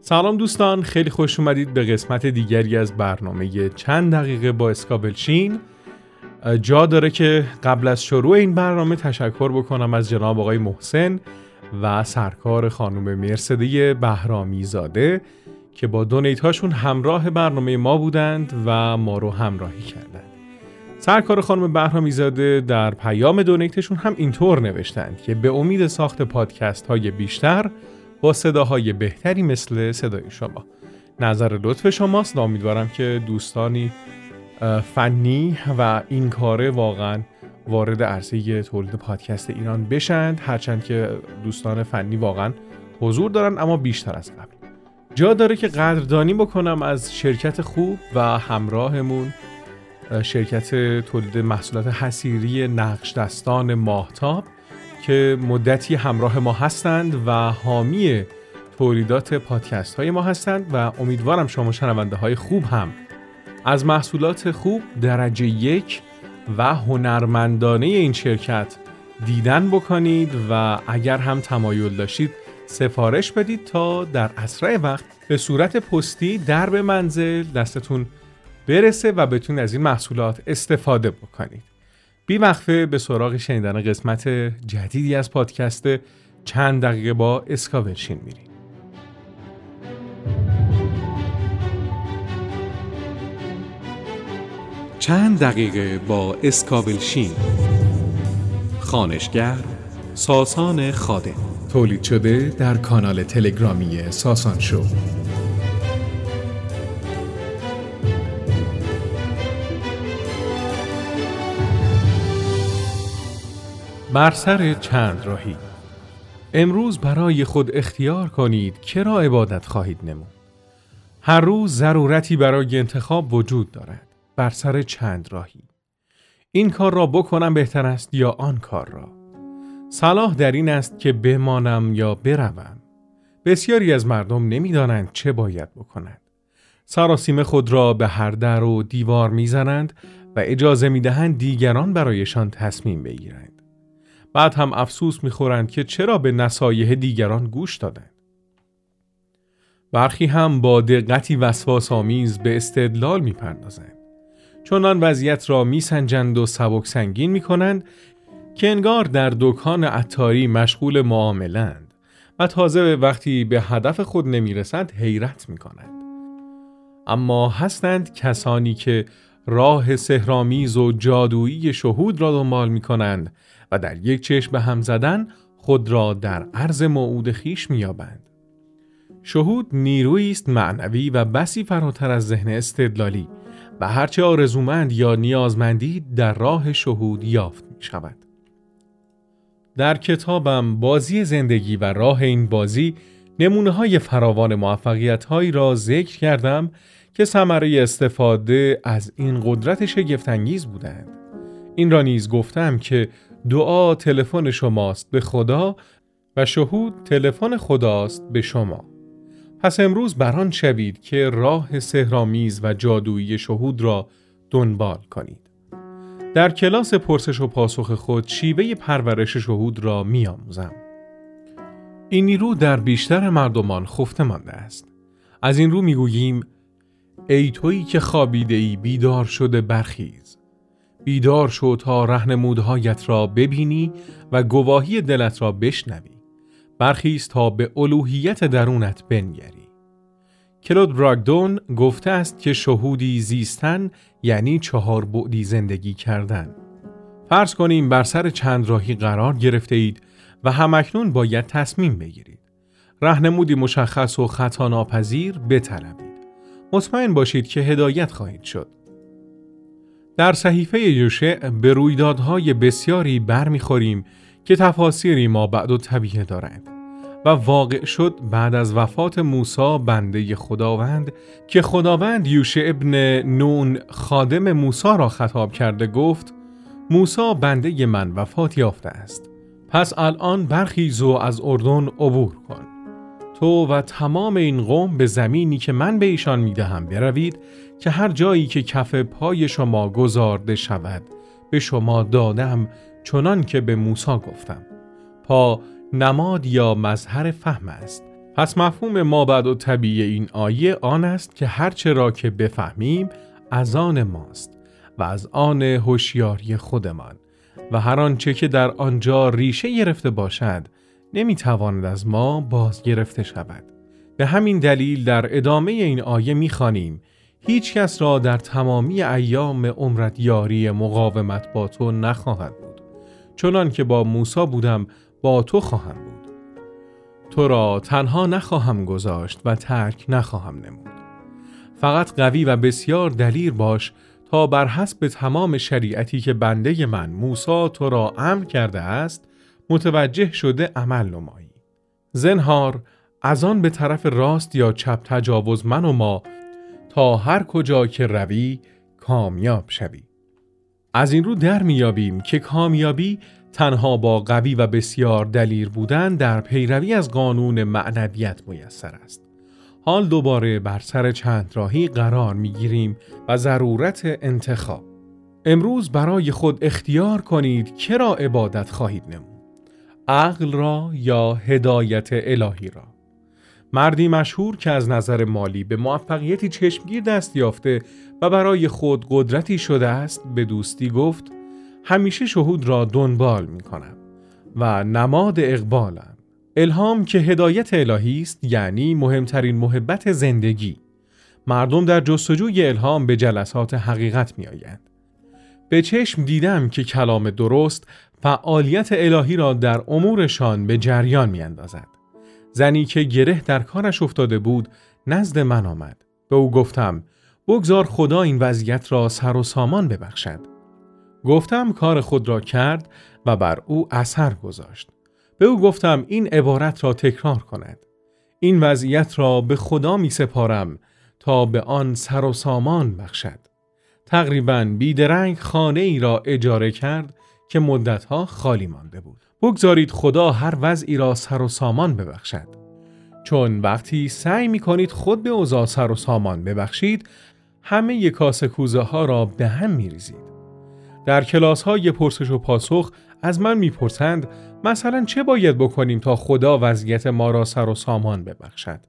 سلام دوستان خیلی خوش اومدید به قسمت دیگری از برنامه چند دقیقه با اسکابلشین جا داره که قبل از شروع این برنامه تشکر بکنم از جناب آقای محسن و سرکار خانم مرسده بهرامی زاده که با دونیت هاشون همراه برنامه ما بودند و ما رو همراهی کردند. سرکار خانم بهرامی زاده در پیام دونیتشون هم اینطور نوشتند که به امید ساخت پادکست های بیشتر با صداهای بهتری مثل صدای شما. نظر لطف شماست و امیدوارم که دوستانی فنی و این کاره واقعا وارد عرصه تولید پادکست ایران بشند هرچند که دوستان فنی واقعا حضور دارن اما بیشتر از قبل. جا داره که قدردانی بکنم از شرکت خوب و همراهمون شرکت تولید محصولات حسیری نقش دستان ماهتاب. که مدتی همراه ما هستند و حامی تولیدات پادکست های ما هستند و امیدوارم شما شنونده های خوب هم. از محصولات خوب درجه یک و هنرمندانه این شرکت دیدن بکنید و اگر هم تمایل داشتید سفارش بدید تا در اسرع وقت به صورت پستی در به منزل دستتون برسه و بتونید از این محصولات استفاده بکنید. بی وقفه به سراغ شنیدن قسمت جدیدی از پادکست چند دقیقه با اسکاورشین میریم. چند دقیقه با اسکاولشین خانشگر ساسان خاده تولید شده در کانال تلگرامی ساسان شو. بر سر چند راهی. امروز برای خود اختیار کنید که را عبادت خواهید نمود. هر روز ضرورتی برای انتخاب وجود دارد. بر سر چند راهی. این کار را بکنم بهتر است یا آن کار را؟ صلاح در این است که بمانم یا بروم. بسیاری از مردم نمی‌دانند چه باید بکنند. سراسیم خود را به هر در و دیوار می‌زنند و اجازه می‌دهند دیگران برایشان تصمیم بگیرند. بعد هم افسوس می‌خورند که چرا به نصایح دیگران گوش دادند برخی هم با دقتی وسواس آمیز به استدلال می‌پردازند چنان وضعیت را میسنجند و سبک سنگین می کنند که انگار در دکان عطاری مشغول معاملند و تازه وقتی به هدف خود نمی‌رسند حیرت می کنند. اما هستند کسانی که راه سهرامیز و جادویی شهود را دنبال می کنند و در یک چشم به هم زدن خود را در عرض موعود خیش میابند. شهود نیرویی است معنوی و بسی فراتر از ذهن استدلالی و هرچه آرزومند یا نیازمندی در راه شهود یافت می شود. در کتابم بازی زندگی و راه این بازی نمونه های فراوان موفقیت هایی را ذکر کردم که ثمره استفاده از این قدرت شگفتانگیز بودند. این را نیز گفتم که دعا تلفن شماست به خدا و شهود تلفن خداست به شما. پس امروز بران شوید که راه سهرامیز و جادویی شهود را دنبال کنید. در کلاس پرسش و پاسخ خود شیوه پرورش شهود را میآموزم. این نیرو در بیشتر مردمان خفته مانده است. از این رو می‌گوییم ای تویی که خابیده ای بیدار شده برخیز. بیدار شو تا رهنمودهایت را ببینی و گواهی دلت را بشنوی. برخیز تا به الوهیت درونت بنگری. کلود براگدون گفته است که شهودی زیستن یعنی چهار بعدی زندگی کردن. فرض کنیم بر سر چند راهی قرار گرفته اید و همکنون باید تصمیم بگیرید. رهنمودی مشخص و خطا ناپذیر بطلبید. مطمئن باشید که هدایت خواهید شد. در صحیفه یوشع به رویدادهای بسیاری برمیخوریم که تفاسیری ما بعد و طبیعه دارند و واقع شد بعد از وفات موسی بنده خداوند که خداوند یوشع ابن نون خادم موسی را خطاب کرده گفت موسی بنده من وفات یافته است پس الان برخیز و از اردن عبور کن تو و تمام این قوم به زمینی که من به ایشان می‌دهم بروید که هر جایی که کف پای شما گذارده شود به شما دادم چنان که به موسی گفتم. پا نماد یا مظهر فهم است. پس مفهوم ما بعد و طبیعی این آیه آن است که هرچه را که بفهمیم از آن ماست و از آن هوشیاری خودمان و هر آنچه که در آنجا ریشه گرفته باشد نمی‌تواند از ما باز گرفته شود. به همین دلیل در ادامه این آیه می‌خوانیم هیچ کس را در تمامی ایام عمرت یاری مقاومت با تو نخواهد بود چنان که با موسی بودم با تو خواهم بود. تو را تنها نخواهم گذاشت و ترک نخواهم نمود. فقط قوی و بسیار دلیر باش تا بر حسب تمام شریعتی که بنده من موسی تو را امر کرده است متوجه شده عمل نمایی. زنهار از آن به طرف راست یا چپ تجاوز من و ما تا هر کجا که روی کامیاب شوی. از این رو در میابیم که کامیابی تنها با قوی و بسیار دلیر بودن در پیروی از قانون معنویت میسر است. حال دوباره بر سر چند راهی قرار می‌گیریم و ضرورت انتخاب. امروز برای خود اختیار کنید که را عبادت خواهید نمود. عقل را یا هدایت الهی را. مردی مشهور که از نظر مالی به موفقیتی چشمگیر دست یافته و برای خود قدرتی شده است به دوستی گفت همیشه شهود را دنبال می کنم و نماد اقبالم. الهام که هدایت الهی است یعنی مهمترین محبت زندگی. مردم در جستجوی الهام به جلسات حقیقت می آیند. به چشم دیدم که کلام درست فعالیت الهی را در امورشان به جریان می اندازد. زنی که گره در کارش افتاده بود نزد من آمد. به او گفتم بگذار خدا این وضعیت را سر و سامان ببخشد. گفتم کار خود را کرد و بر او اثر گذاشت. به او گفتم این عبارت را تکرار کند. این وضعیت را به خدا می سپارم تا به آن سر و سامان بخشد. تقریبا بیدرنگ خانه ای را اجاره کرد که مدتها خالی مانده بود. بگذارید خدا هر وضعی را سر و سامان ببخشد. چون وقتی سعی می کنید خود به اوضاع سر و سامان ببخشید همه ی کاسه کوزه ها را به هم می ریزید. در کلاس های پرسش و پاسخ از من می‌پرسند مثلا چه باید بکنیم تا خدا وضعیت ما را سر و سامان ببخشد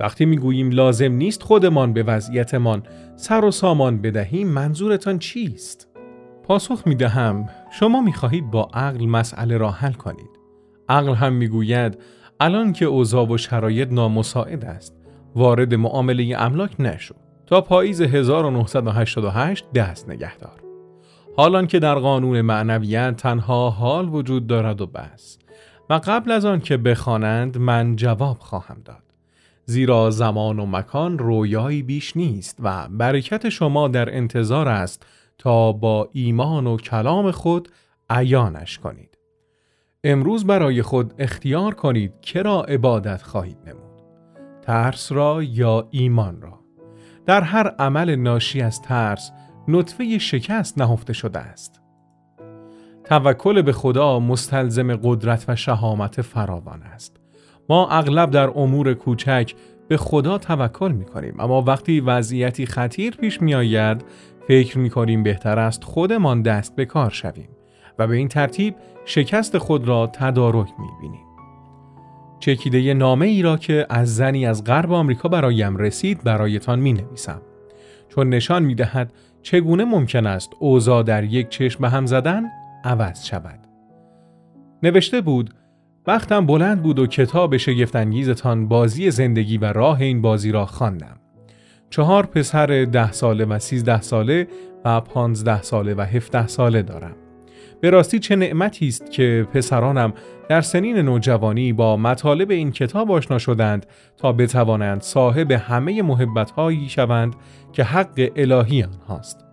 وقتی می‌گوییم لازم نیست خودمان به وضعیتمان سر و سامان بدهیم منظورتان چیست پاسخ می‌دهم. شما می‌خواهید با عقل مسئله را حل کنید. عقل هم می‌گوید الان که اوضاع و شرایط نامساعد است. وارد معامله املاک نشو. تا پاییز 1988 دست نگهدار. حالان که در قانون معنویت تنها حال وجود دارد و بس. و قبل از آن که بخوانند من جواب خواهم داد. زیرا زمان و مکان رویایی بیش نیست و برکت شما در انتظار است تا با ایمان و کلام خود عیانش کنید امروز برای خود اختیار کنید که را عبادت خواهید نمود ترس را یا ایمان را در هر عمل ناشی از ترس نطفه شکست نهفته شده است. توکل به خدا مستلزم قدرت و شهامت فراوان است. ما اغلب در امور کوچک به خدا توکل می کنیم اما وقتی وضعیتی خطیر پیش می آید فکر می کنیم بهتر است خودمان دست به کار شویم و به این ترتیب شکست خود را تدارک می بینیم. چکیده نامه ای را که از زنی از غرب آمریکا برایم رسید برایتان می نویسم. چون نشان می دهد چگونه ممکن است اوضاع در یک چشم به هم زدن عوض شود نوشته بود وقتم بلند بود و کتاب شگفتانگیزتان بازی زندگی و راه این بازی را خواندم. چهار پسر ده ساله و سیزده ساله و پانزده ساله و هفته ساله دارم. به راستی چه نعمتی است که پسرانم در سنین نوجوانی با مطالب این کتاب آشنا شدند تا بتوانند صاحب همه محبتهایی شوند که حق الهی آنهاست.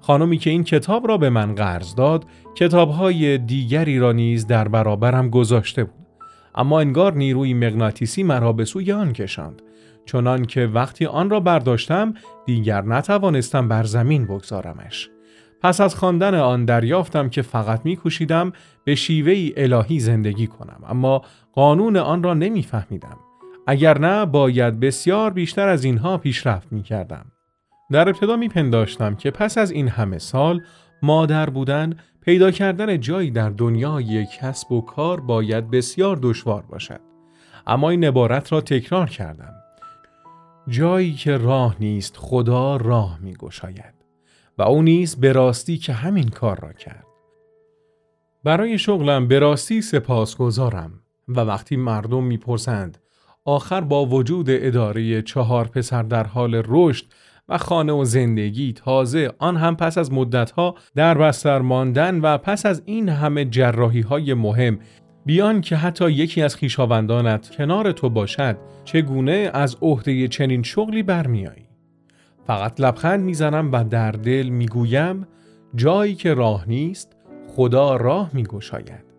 خانمی که این کتاب را به من قرض داد کتابهای دیگری را نیز در برابرم گذاشته بود. اما انگار نیروی مغناطیسی مرا به سوی آن کشاند. چنان که وقتی آن را برداشتم دیگر نتوانستم بر زمین بگذارمش. پس از خواندن آن دریافتم که فقط میکوشیدم به شیوه الهی زندگی کنم اما قانون آن را نمیفهمیدم. اگر نه باید بسیار بیشتر از اینها پیشرفت می کردم. در ابتدا می پنداشتم که پس از این همه سال مادر بودن پیدا کردن جایی در دنیای کسب و کار باید بسیار دشوار باشد. اما این عبارت را تکرار کردم. جایی که راه نیست خدا راه می گشاید. و او نیز به راستی که همین کار را کرد. برای شغلم به راستی سپاسگزارم و وقتی مردم می‌پرسند آخر با وجود اداره چهار پسر در حال رشد و خانه و زندگی تازه. آن هم پس از مدتها در بستر ماندن و پس از این همه جراحی های مهم. بیان که حتی یکی از خیشاوندانت کنار تو باشد چگونه از عهده چنین شغلی برمیایی فقط لبخند می‌زنم و در دل می‌گویم جایی که راه نیست خدا راه میگشاید.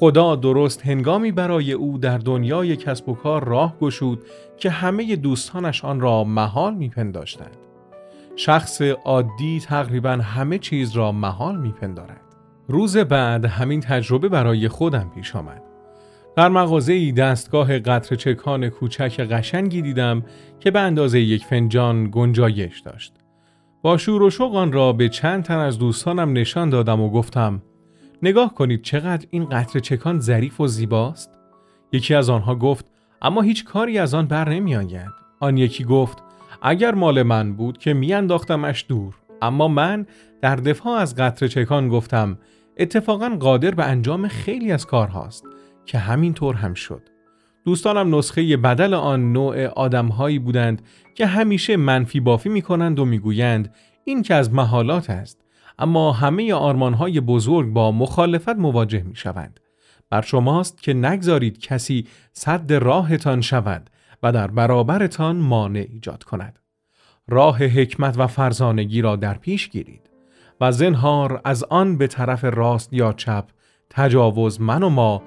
خدا درست هنگامی برای او در دنیای کسب و کار راه گشود که همه دوستانش آن را محال میپنداشتند. شخص عادی تقریبا همه چیز را محال میپندارد. روز بعد همین تجربه برای خودم پیش آمد. در مغازه ای دستگاه قطر چکان کوچک قشنگی دیدم که به اندازه یک فنجان گنجایش داشت. با شور و شوق آن را به چند تن از دوستانم نشان دادم و گفتم نگاه کنید چقدر این قطر چکان ظریف و زیباست. یکی از آنها گفت اما هیچ کاری از آن بر نمی آید آن یکی گفت اگر مال من بود که میانداختمش دور. اما من در دفاع از قطر چکان گفتم اتفاقا قادر به انجام خیلی از کارهاست که همین طور هم شد. دوستانم نسخه بدل آن نوع آدمهایی بودند که همیشه منفی بافی می کنند و می‌گویند این که از محالات است. اما همه آرمانهای بزرگ با مخالفت مواجه می شوند. بر شماست که نگذارید کسی صد راهتان شود و در برابرتان مانع ایجاد کند. راه حکمت و فرزانگی را در پیش گیرید و زنهار از آن به طرف راست یا چپ تجاوز من و ما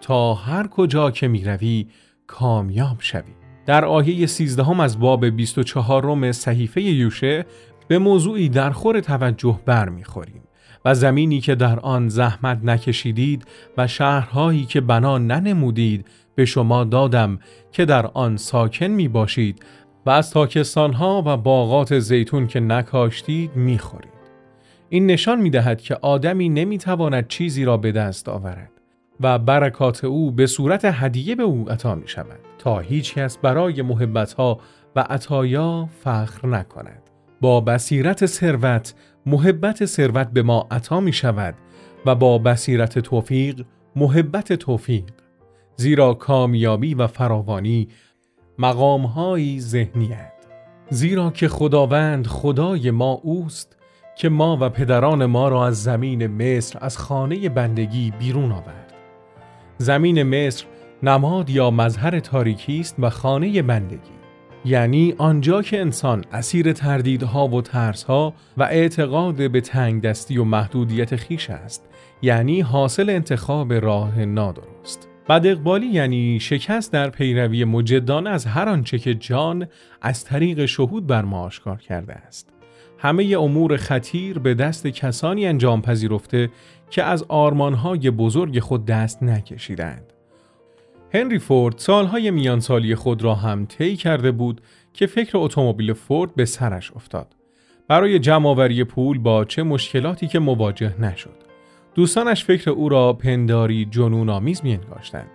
تا هر کجا که می روی کامیاب شوی. در آیه 13 از باب 24 صحیفه یوشه به موضوعی در خور توجه برمیخوریم و زمینی که در آن زحمت نکشیدید و شهرهایی که بنا ننمودید به شما دادم که در آن ساکن می باشید و از تاکستانها و باغات زیتون که نکاشتید می خورید. این نشان می دهد که آدمی نمی تواند چیزی را به دست آورد و برکات او به صورت هدیه به او عطا می شود تا هیچ کس برای محبتها و عطایا فخر نکند. با بصیرت ثروت محبت ثروت به ما عطا می شود و با بصیرت توفیق محبت توفیق. زیرا کامیابی و فراوانی مقامهایی ذهنیت زیرا که خداوند خدای ما اوست که ما و پدران ما را از زمین مصر از خانه بندگی بیرون آورد. زمین مصر نماد یا مظهر تاریکی است و خانه بندگی. یعنی آنجا که انسان اسیر تردیدها و ترسها و اعتقاد به تنگ دستی و محدودیت خیش است یعنی حاصل انتخاب راه نادرست. بد اقبالی یعنی شکست در پیروی مجدان از هر آنچه که جان از طریق شهود بر ما آشکار کرده است. همه امور خطیر به دست کسانی انجام پذیرفته که از آرمانهای بزرگ خود دست نکشیدند. هنری فورد سالهای میانسالی خود را هم طی کرده بود که فکر اتومبیل فورد به سرش افتاد. برای جمعآوری پول با چه مشکلاتی که مواجه نشد. دوستانش فکر او را پنداری جنون آمیز می انگاشتند.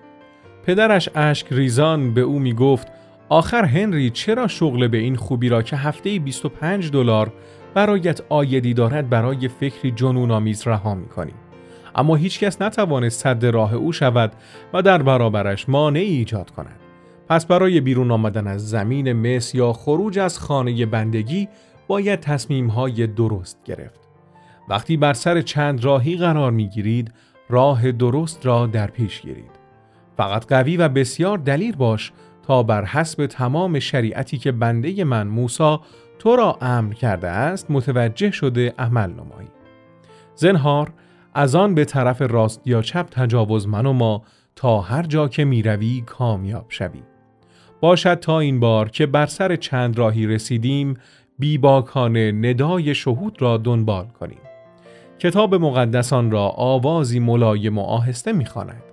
پدرش اشک ریزان به او می گفت آخر هنری چرا شغل به این خوبی را که هفته 25 دلار برایت آیدی دارد برای فکری جنون آمیز رها می کنی؟ اما هیچکس نتوانست صد راه او شود و در برابرش مانعی ایجاد کند. پس برای بیرون آمدن از زمین مس یا خروج از خانه بندگی باید تصمیم های درست گرفت. وقتی بر سر چند راهی قرار می گیرید راه درست را در پیش گیرید. فقط قوی و بسیار دلیر باش تا بر حسب تمام شریعتی که بنده من موسا تو را امر کرده است متوجه شده عمل نمایی. زنهار از آن به طرف راست یا چپ تجاوز من و ما تا هر جا که می روی کامیاب شوی. باشد تا این بار که بر سر چند راهی رسیدیم بیباکانه ندای شهود را دنبال کنیم. کتاب مقدسان را آوازی ملایم و آهسته می‌خواند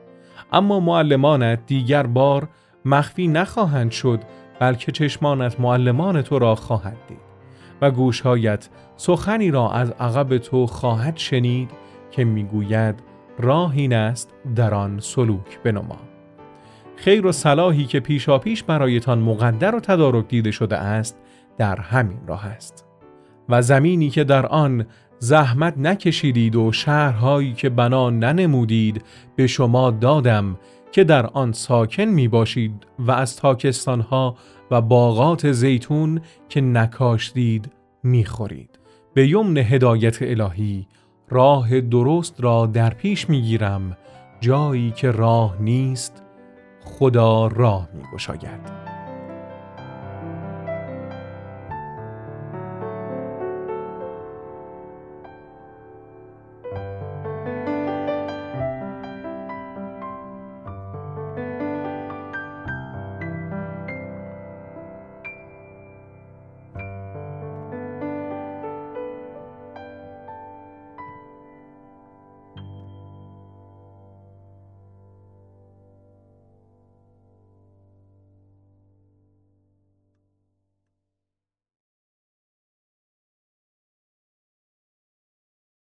اما معلمانت دیگر بار مخفی نخواهند شد بلکه چشمانت معلمان تو را خواهد دید و گوشهایت سخنی را از عقب تو خواهد شنید که می‌گوید راه این است در آن سلوک بنما خیر و صلاحی که پیشاپیش برایتان مقدر و تدارک دیده شده است در همین راه است و زمینی که در آن زحمت نکشیدید و شهرهایی که بنا ننمودید به شما دادم که در آن ساکن می باشید و از تاکستانها و باغات زیتون که نکاشتید می خورید. به یمن هدایت الهی راه درست را در پیش می گیرم جایی که راه نیست خدا راه می گشاید.